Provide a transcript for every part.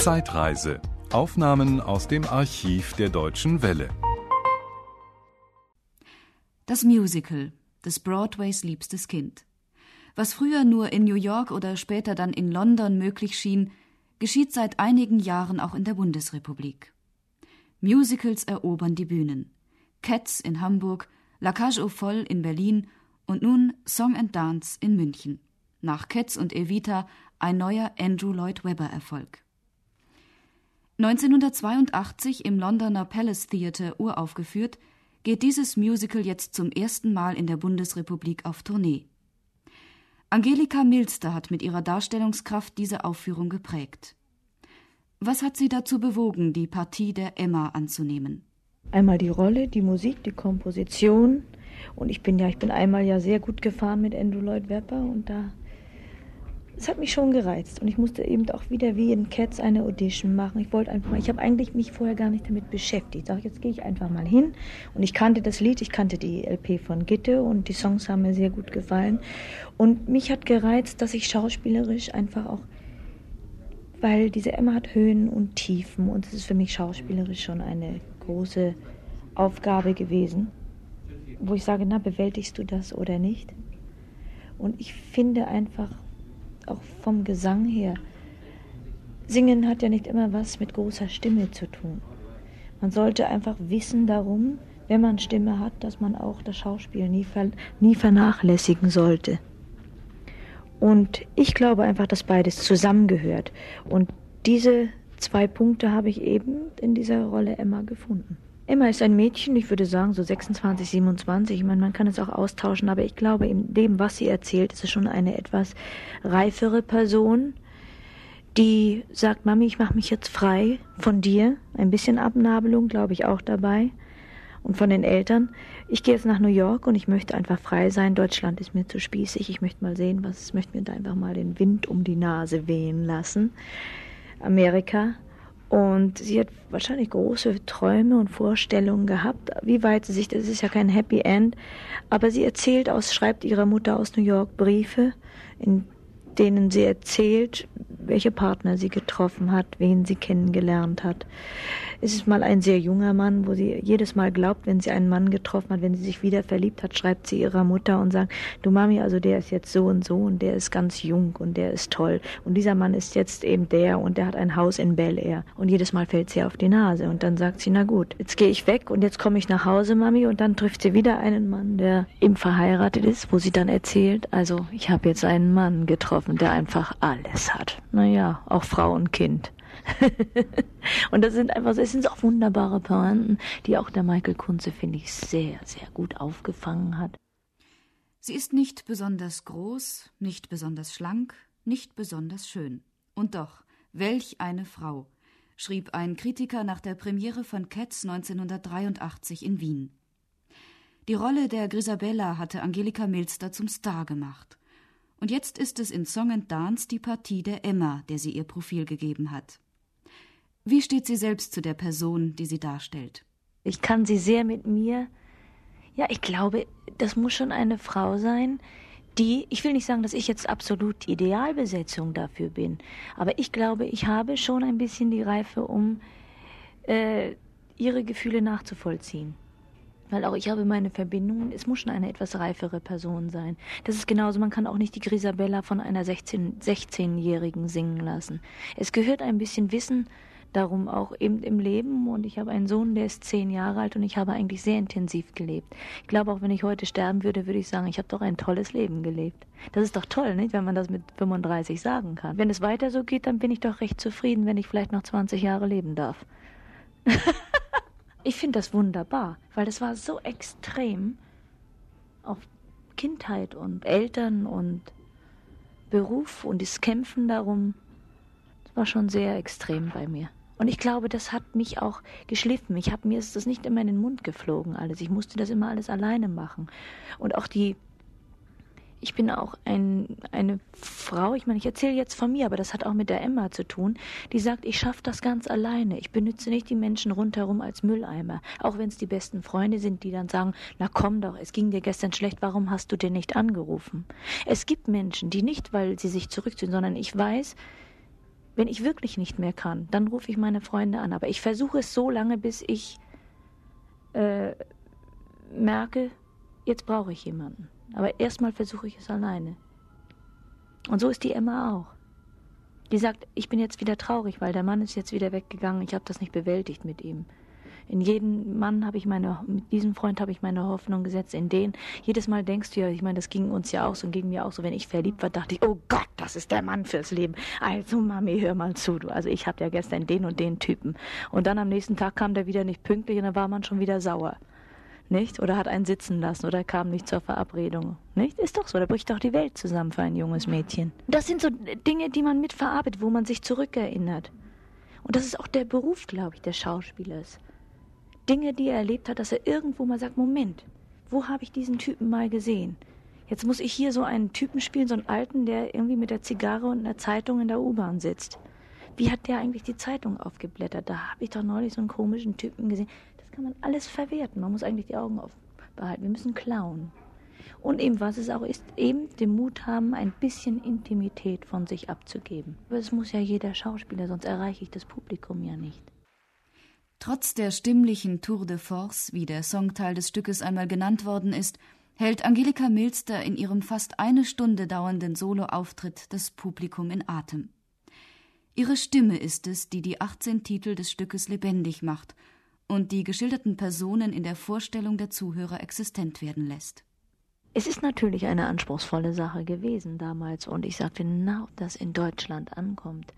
Zeitreise. Aufnahmen aus dem Archiv der Deutschen Welle. Das Musical des Broadways liebstes Kind. Was früher nur in New York oder später dann in London möglich schien, geschieht seit einigen Jahren auch in der Bundesrepublik. Musicals erobern die Bühnen. Cats in Hamburg, La Cage aux Folles in Berlin und nun Song and Dance in München. Nach Cats und Evita ein neuer Andrew Lloyd Webber Erfolg. 1982 im Londoner Palace Theatre uraufgeführt, geht dieses Musical jetzt zum ersten Mal in der Bundesrepublik auf Tournee. Angelika Milster hat mit ihrer Darstellungskraft diese Aufführung geprägt. Was hat sie dazu bewogen, die Partie der Emma anzunehmen? Einmal die Rolle, die Musik, die Komposition. Und ich bin ja, ich bin einmal ja sehr gut gefahren mit Andrew Lloyd Webber und da es hat mich schon gereizt und ich musste eben auch wieder wie in Cats eine Audition machen. Ich wollte einfach mal, ich habe eigentlich mich vorher gar nicht damit beschäftigt. Ich dachte, jetzt gehe ich einfach mal hin und ich kannte das Lied, ich kannte die LP von Gitte und die Songs haben mir sehr gut gefallen und mich hat gereizt, dass ich schauspielerisch einfach auch weil diese Emma hat Höhen und Tiefen und es ist für mich schauspielerisch schon eine große Aufgabe gewesen, wo ich sage, na, bewältigst du das oder nicht? Und ich finde einfach, auch vom Gesang her. Singen hat ja nicht immer was mit großer Stimme zu tun. Man sollte einfach wissen darum, wenn man Stimme hat, dass man auch das Schauspiel nie, ver nie vernachlässigen sollte. Und ich glaube einfach, dass beides zusammengehört. Und diese zwei Punkte habe ich eben in dieser Rolle Emma gefunden. Emma ist ein Mädchen, ich würde sagen so 26, 27. Ich meine, man kann es auch austauschen, aber ich glaube, in dem, was sie erzählt, ist es schon eine etwas reifere Person, die sagt, Mami, ich mache mich jetzt frei von dir. Ein bisschen Abnabelung, glaube ich, auch dabei. Und von den Eltern. Ich gehe jetzt nach New York und ich möchte einfach frei sein. Deutschland ist mir zu spießig. Ich möchte mal sehen, was, ich möchte mir da einfach mal den Wind um die Nase wehen lassen. Amerika und sie hat wahrscheinlich große Träume und Vorstellungen gehabt. Wie weit sie sich, das ist ja kein Happy End, aber sie erzählt aus, schreibt ihrer Mutter aus New York Briefe, in denen sie erzählt, welche Partner sie getroffen hat, wen sie kennengelernt hat. Es ist mal ein sehr junger Mann, wo sie jedes Mal glaubt, wenn sie einen Mann getroffen hat, wenn sie sich wieder verliebt hat, schreibt sie ihrer Mutter und sagt, du Mami, also der ist jetzt so und so und der ist ganz jung und der ist toll. Und dieser Mann ist jetzt eben der und der hat ein Haus in Bel Air. Und jedes Mal fällt sie auf die Nase und dann sagt sie, na gut, jetzt gehe ich weg und jetzt komme ich nach Hause, Mami. Und dann trifft sie wieder einen Mann, der eben verheiratet ist, wo sie dann erzählt, also ich habe jetzt einen Mann getroffen, der einfach alles hat. Naja, auch Frau und Kind. und das sind einfach, es sind auch wunderbare Pointen, die auch der Michael Kunze, finde ich, sehr, sehr gut aufgefangen hat. Sie ist nicht besonders groß, nicht besonders schlank, nicht besonders schön. Und doch, welch eine Frau, schrieb ein Kritiker nach der Premiere von Cats 1983 in Wien. Die Rolle der Grisabella hatte Angelika Milster zum Star gemacht. Und jetzt ist es in Song and Dance die Partie der Emma, der sie ihr Profil gegeben hat. Wie steht sie selbst zu der Person, die sie darstellt? Ich kann sie sehr mit mir. Ja, ich glaube, das muss schon eine Frau sein, die, ich will nicht sagen, dass ich jetzt absolut die Idealbesetzung dafür bin, aber ich glaube, ich habe schon ein bisschen die Reife, um äh, ihre Gefühle nachzuvollziehen. Weil auch ich habe meine Verbindungen, es muss schon eine etwas reifere Person sein. Das ist genauso, man kann auch nicht die Grisabella von einer 16, 16-Jährigen singen lassen. Es gehört ein bisschen Wissen darum auch eben im Leben. Und ich habe einen Sohn, der ist zehn Jahre alt und ich habe eigentlich sehr intensiv gelebt. Ich glaube, auch wenn ich heute sterben würde, würde ich sagen, ich habe doch ein tolles Leben gelebt. Das ist doch toll, nicht, wenn man das mit 35 sagen kann. Wenn es weiter so geht, dann bin ich doch recht zufrieden, wenn ich vielleicht noch 20 Jahre leben darf. ich finde das wunderbar, weil das war so extrem auf Kindheit und Eltern und Beruf und das Kämpfen darum. Das war schon sehr extrem bei mir. Und ich glaube, das hat mich auch geschliffen. Ich habe mir ist das nicht immer in den Mund geflogen alles. Ich musste das immer alles alleine machen. Und auch die ich bin auch ein, eine Frau, ich meine, ich erzähle jetzt von mir, aber das hat auch mit der Emma zu tun, die sagt, ich schaffe das ganz alleine. Ich benütze nicht die Menschen rundherum als Mülleimer. Auch wenn es die besten Freunde sind, die dann sagen, na komm doch, es ging dir gestern schlecht, warum hast du denn nicht angerufen? Es gibt Menschen, die nicht, weil sie sich zurückziehen, sondern ich weiß, Wenn ich wirklich nicht mehr kann, dann rufe ich meine Freunde an. Aber ich versuche es so lange, bis ich äh, merke, jetzt brauche ich jemanden. Aber erstmal versuche ich es alleine. Und so ist die Emma auch. Die sagt, ich bin jetzt wieder traurig, weil der Mann ist jetzt wieder weggegangen. Ich habe das nicht bewältigt mit ihm. In jeden Mann habe ich meine, mit diesem Freund habe ich meine Hoffnung gesetzt, in den. Jedes Mal denkst du ja, ich meine, das ging uns ja auch so und ging mir auch so, wenn ich verliebt war, dachte ich, oh Gott, das ist der Mann fürs Leben. Also Mami, hör mal zu, du. Also ich habe ja gestern den und den Typen. Und dann am nächsten Tag kam der wieder nicht pünktlich und dann war man schon wieder sauer. Nicht? Oder hat einen sitzen lassen oder kam nicht zur Verabredung. Nicht? Ist doch so, da bricht doch die Welt zusammen für ein junges Mädchen. Das sind so Dinge, die man mitverarbeitet, wo man sich zurückerinnert. Und das ist auch der Beruf, glaube ich, des Schauspielers. Dinge, die er erlebt hat, dass er irgendwo mal sagt, Moment, wo habe ich diesen Typen mal gesehen? Jetzt muss ich hier so einen Typen spielen, so einen Alten, der irgendwie mit der Zigarre und einer Zeitung in der U-Bahn sitzt. Wie hat der eigentlich die Zeitung aufgeblättert? Da habe ich doch neulich so einen komischen Typen gesehen. Das kann man alles verwerten. Man muss eigentlich die Augen aufbehalten. Wir müssen klauen. Und eben, was es auch ist, eben den Mut haben, ein bisschen Intimität von sich abzugeben. Aber es muss ja jeder Schauspieler, sonst erreiche ich das Publikum ja nicht. Trotz der stimmlichen Tour de Force, wie der Songteil des Stückes einmal genannt worden ist, hält Angelika Milster in ihrem fast eine Stunde dauernden Soloauftritt das Publikum in Atem. Ihre Stimme ist es, die die 18 Titel des Stückes lebendig macht und die geschilderten Personen in der Vorstellung der Zuhörer existent werden lässt. Es ist natürlich eine anspruchsvolle Sache gewesen damals und ich sagte, na, ob das in Deutschland ankommt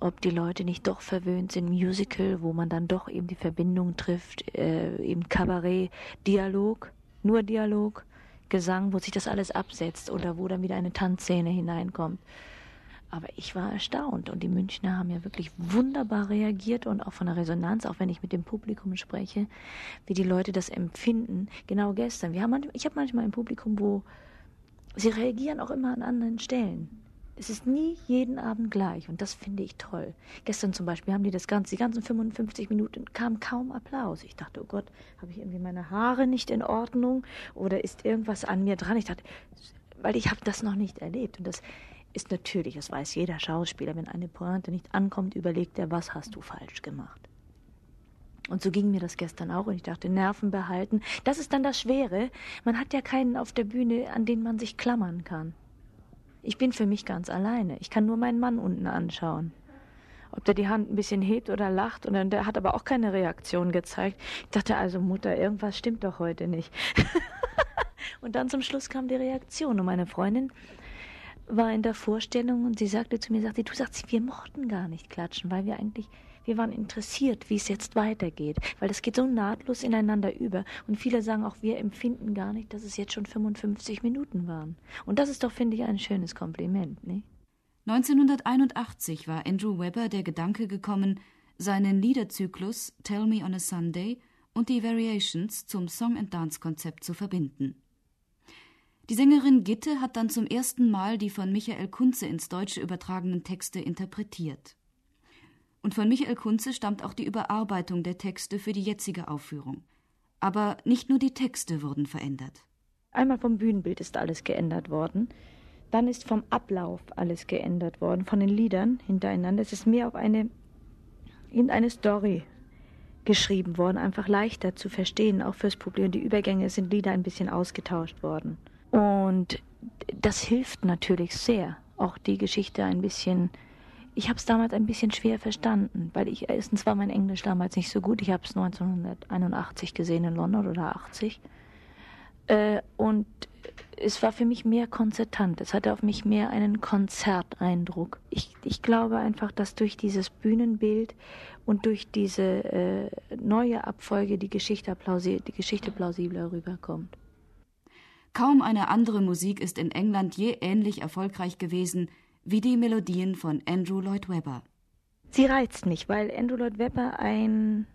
ob die Leute nicht doch verwöhnt sind, Musical, wo man dann doch eben die Verbindung trifft, äh, eben Kabarett, Dialog, nur Dialog, Gesang, wo sich das alles absetzt oder wo dann wieder eine Tanzszene hineinkommt. Aber ich war erstaunt und die Münchner haben ja wirklich wunderbar reagiert und auch von der Resonanz, auch wenn ich mit dem Publikum spreche, wie die Leute das empfinden. Genau gestern. Wir haben manchmal, ich habe manchmal ein Publikum, wo sie reagieren auch immer an anderen Stellen. Es ist nie jeden Abend gleich und das finde ich toll. Gestern zum Beispiel haben die das ganze, die ganzen 55 Minuten kam kaum Applaus. Ich dachte, oh Gott, habe ich irgendwie meine Haare nicht in Ordnung oder ist irgendwas an mir dran? Ich dachte, weil ich habe das noch nicht erlebt und das ist natürlich, das weiß jeder Schauspieler, wenn eine Pointe nicht ankommt, überlegt er, was hast du falsch gemacht. Und so ging mir das gestern auch und ich dachte, Nerven behalten. Das ist dann das Schwere. Man hat ja keinen auf der Bühne, an den man sich klammern kann. Ich bin für mich ganz alleine. Ich kann nur meinen Mann unten anschauen. Ob der die Hand ein bisschen hebt oder lacht und dann, der hat aber auch keine Reaktion gezeigt. Ich dachte also, Mutter, irgendwas stimmt doch heute nicht. und dann zum Schluss kam die Reaktion und meine Freundin war in der Vorstellung und sie sagte zu mir, sagte, du sagst, wir mochten gar nicht klatschen, weil wir eigentlich wir waren interessiert, wie es jetzt weitergeht, weil es geht so nahtlos ineinander über. Und viele sagen auch, wir empfinden gar nicht, dass es jetzt schon 55 Minuten waren. Und das ist doch, finde ich, ein schönes Kompliment, ne? 1981 war Andrew Webber der Gedanke gekommen, seinen Liederzyklus Tell Me on a Sunday und die Variations zum Song and Dance Konzept zu verbinden. Die Sängerin Gitte hat dann zum ersten Mal die von Michael Kunze ins Deutsche übertragenen Texte interpretiert. Und von Michael Kunze stammt auch die Überarbeitung der Texte für die jetzige Aufführung. Aber nicht nur die Texte wurden verändert. Einmal vom Bühnenbild ist alles geändert worden. Dann ist vom Ablauf alles geändert worden, von den Liedern hintereinander. Es ist mehr auf eine, irgendeine Story geschrieben worden, einfach leichter zu verstehen, auch fürs Publikum. Die Übergänge sind Lieder ein bisschen ausgetauscht worden. Und das hilft natürlich sehr, auch die Geschichte ein bisschen ich habe es damals ein bisschen schwer verstanden, weil ich erstens war mein Englisch damals nicht so gut. Ich habe es 1981 gesehen in London oder 80. Äh, und es war für mich mehr konzertant. Es hatte auf mich mehr einen Konzerteindruck. Ich, ich glaube einfach, dass durch dieses Bühnenbild und durch diese äh, neue Abfolge die Geschichte, die Geschichte plausibler rüberkommt. Kaum eine andere Musik ist in England je ähnlich erfolgreich gewesen wie die Melodien von Andrew Lloyd Webber. Sie reizt mich, weil Andrew Lloyd Webber ein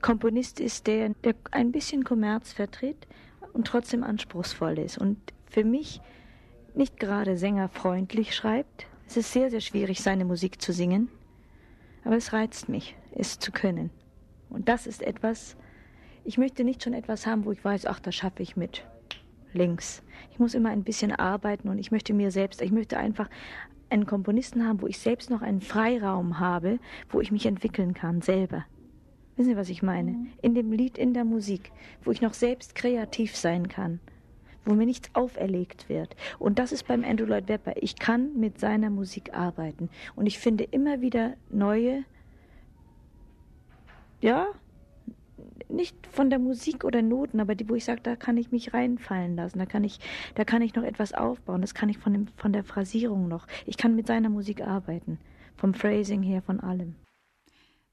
Komponist ist, der, der ein bisschen Kommerz vertritt und trotzdem anspruchsvoll ist und für mich nicht gerade sängerfreundlich schreibt. Es ist sehr, sehr schwierig, seine Musik zu singen, aber es reizt mich, es zu können. Und das ist etwas, ich möchte nicht schon etwas haben, wo ich weiß, ach, das schaffe ich mit links. Ich muss immer ein bisschen arbeiten und ich möchte mir selbst, ich möchte einfach einen Komponisten haben, wo ich selbst noch einen Freiraum habe, wo ich mich entwickeln kann, selber. Wissen Sie, was ich meine? Mhm. In dem Lied, in der Musik, wo ich noch selbst kreativ sein kann, wo mir nichts auferlegt wird. Und das ist beim Andrew Lloyd Webber. Ich kann mit seiner Musik arbeiten. Und ich finde immer wieder neue, ja, nicht von der Musik oder Noten, aber die, wo ich sage, da kann ich mich reinfallen lassen, da kann ich, da kann ich noch etwas aufbauen, das kann ich von, dem, von der Phrasierung noch. Ich kann mit seiner Musik arbeiten, vom Phrasing her, von allem.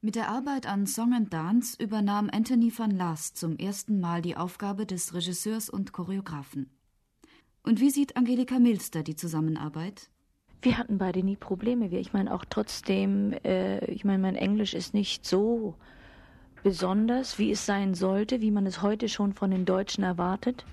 Mit der Arbeit an Song and Dance übernahm Anthony van Laas zum ersten Mal die Aufgabe des Regisseurs und Choreografen. Und wie sieht Angelika Milster die Zusammenarbeit? Wir hatten beide nie Probleme. Ich meine auch trotzdem, äh, ich meine, mein Englisch ist nicht so besonders, wie es sein sollte, wie man es heute schon von den Deutschen erwartet.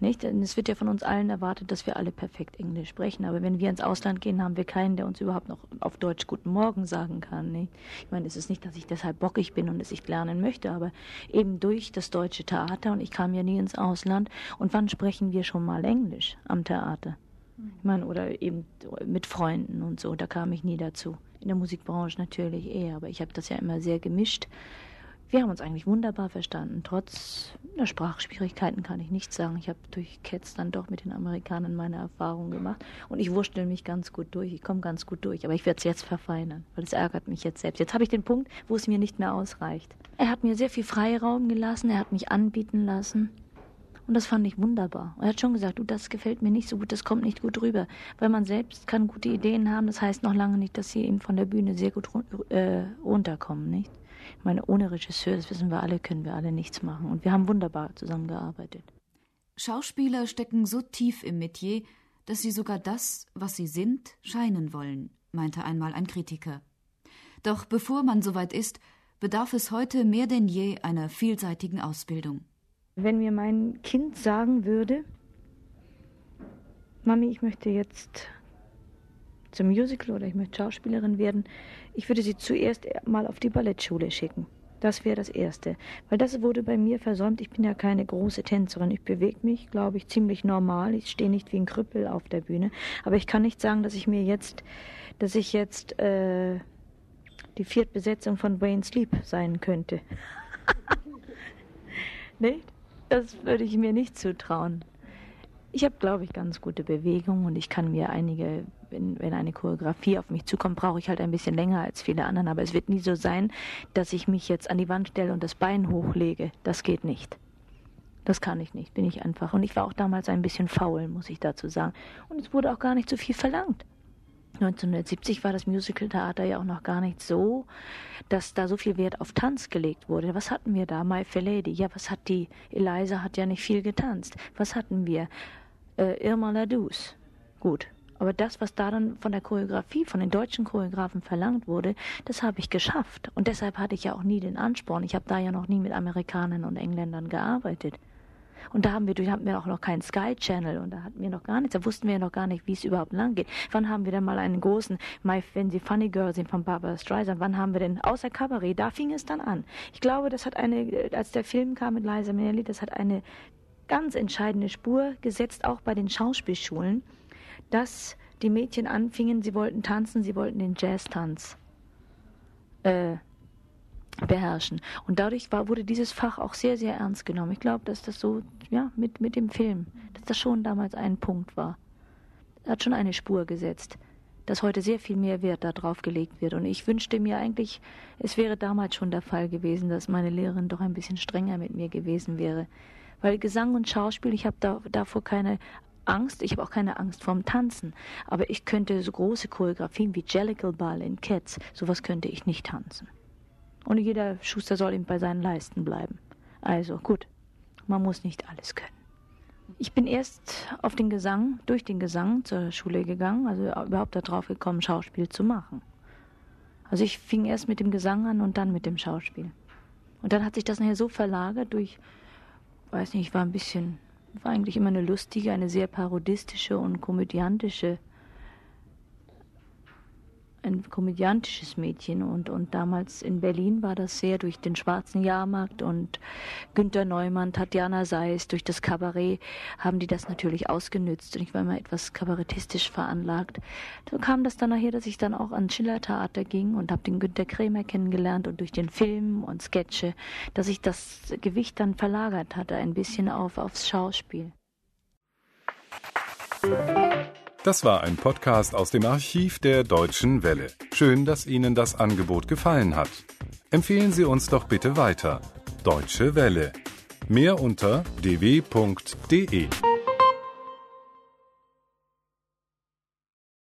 Nicht? Denn es wird ja von uns allen erwartet, dass wir alle perfekt Englisch sprechen. Aber wenn wir ins Ausland gehen, haben wir keinen, der uns überhaupt noch auf Deutsch Guten Morgen sagen kann. Nicht? Ich meine, es ist nicht, dass ich deshalb bockig bin und es nicht lernen möchte, aber eben durch das deutsche Theater und ich kam ja nie ins Ausland. Und wann sprechen wir schon mal Englisch am Theater? Ich meine, oder eben mit Freunden und so, da kam ich nie dazu. In der Musikbranche natürlich eher, aber ich habe das ja immer sehr gemischt. Wir haben uns eigentlich wunderbar verstanden. Trotz der Sprachschwierigkeiten kann ich nichts sagen. Ich habe durch Cats dann doch mit den Amerikanern meine Erfahrungen gemacht und ich wurschtel mich ganz gut durch. Ich komme ganz gut durch, aber ich werde es jetzt verfeinern, weil es ärgert mich jetzt selbst. Jetzt habe ich den Punkt, wo es mir nicht mehr ausreicht. Er hat mir sehr viel Freiraum gelassen, er hat mich anbieten lassen. Und das fand ich wunderbar. Er hat schon gesagt, du, das gefällt mir nicht so gut, das kommt nicht gut rüber. Weil man selbst kann gute Ideen haben, das heißt noch lange nicht, dass sie eben von der Bühne sehr gut äh, runterkommen, nicht? Ich meine, ohne Regisseur, das wissen wir alle, können wir alle nichts machen. Und wir haben wunderbar zusammengearbeitet. Schauspieler stecken so tief im Metier, dass sie sogar das, was sie sind, scheinen wollen, meinte einmal ein Kritiker. Doch bevor man soweit ist, bedarf es heute mehr denn je einer vielseitigen Ausbildung. Wenn mir mein Kind sagen würde, Mami, ich möchte jetzt zum Musical oder ich möchte Schauspielerin werden, ich würde sie zuerst mal auf die Ballettschule schicken. Das wäre das Erste. Weil das wurde bei mir versäumt. Ich bin ja keine große Tänzerin. Ich bewege mich, glaube ich, ziemlich normal. Ich stehe nicht wie ein Krüppel auf der Bühne. Aber ich kann nicht sagen, dass ich mir jetzt, dass ich jetzt äh, die Viertbesetzung von Wayne Sleep sein könnte. nicht? Das würde ich mir nicht zutrauen. Ich habe, glaube ich, ganz gute Bewegung und ich kann mir einige, wenn, wenn eine Choreografie auf mich zukommt, brauche ich halt ein bisschen länger als viele anderen. Aber es wird nie so sein, dass ich mich jetzt an die Wand stelle und das Bein hochlege. Das geht nicht. Das kann ich nicht, bin ich einfach. Und ich war auch damals ein bisschen faul, muss ich dazu sagen. Und es wurde auch gar nicht so viel verlangt. 1970 war das Musical-Theater ja auch noch gar nicht so, dass da so viel Wert auf Tanz gelegt wurde. Was hatten wir da? My Fair Lady. Ja, was hat die? Eliza hat ja nicht viel getanzt. Was hatten wir? äh, Irma Ladus. Gut. Aber das, was da dann von der Choreografie, von den deutschen Choreografen verlangt wurde, das habe ich geschafft. Und deshalb hatte ich ja auch nie den Ansporn. Ich habe da ja noch nie mit Amerikanern und Engländern gearbeitet. Und da haben wir, hatten wir auch noch keinen Sky Channel und da hatten wir noch gar nichts. Da wussten wir noch gar nicht, wie es überhaupt lang geht. Wann haben wir denn mal einen großen, My, Sie Funny Girl sind von Barbara Streisand, wann haben wir denn, außer Cabaret, da fing es dann an. Ich glaube, das hat eine, als der Film kam mit Liza Minnelli, das hat eine ganz entscheidende Spur gesetzt, auch bei den Schauspielschulen, dass die Mädchen anfingen, sie wollten tanzen, sie wollten den Jazztanz äh, beherrschen. Und dadurch war, wurde dieses Fach auch sehr, sehr ernst genommen. Ich glaube, dass das so, ja, mit, mit dem Film, dass das schon damals ein Punkt war. Hat schon eine Spur gesetzt, dass heute sehr viel mehr Wert darauf gelegt wird. Und ich wünschte mir eigentlich, es wäre damals schon der Fall gewesen, dass meine Lehrerin doch ein bisschen strenger mit mir gewesen wäre. Weil Gesang und Schauspiel, ich habe da, davor keine Angst, ich habe auch keine Angst vorm Tanzen. Aber ich könnte so große Choreografien wie Jellicle Ball in Cats, sowas könnte ich nicht tanzen. Und jeder Schuster soll ihm bei seinen Leisten bleiben. Also gut, man muss nicht alles können. Ich bin erst auf den Gesang, durch den Gesang zur Schule gegangen, also überhaupt darauf gekommen, Schauspiel zu machen. Also ich fing erst mit dem Gesang an und dann mit dem Schauspiel. Und dann hat sich das nachher so verlagert durch weiß nicht, ich war ein bisschen, war eigentlich immer eine lustige, eine sehr parodistische und komödiantische, ein komödiantisches Mädchen und, und damals in Berlin war das sehr durch den Schwarzen Jahrmarkt und Günter Neumann, Tatjana Seis, durch das Kabarett haben die das natürlich ausgenützt und ich war immer etwas kabarettistisch veranlagt. So kam das dann nachher, dass ich dann auch ans Schillertheater ging und habe den Günter Krämer kennengelernt und durch den Film und Sketche, dass ich das Gewicht dann verlagert hatte, ein bisschen auf, aufs Schauspiel. Das war ein Podcast aus dem Archiv der Deutschen Welle. Schön, dass Ihnen das Angebot gefallen hat. Empfehlen Sie uns doch bitte weiter. Deutsche Welle. Mehr unter dw.de.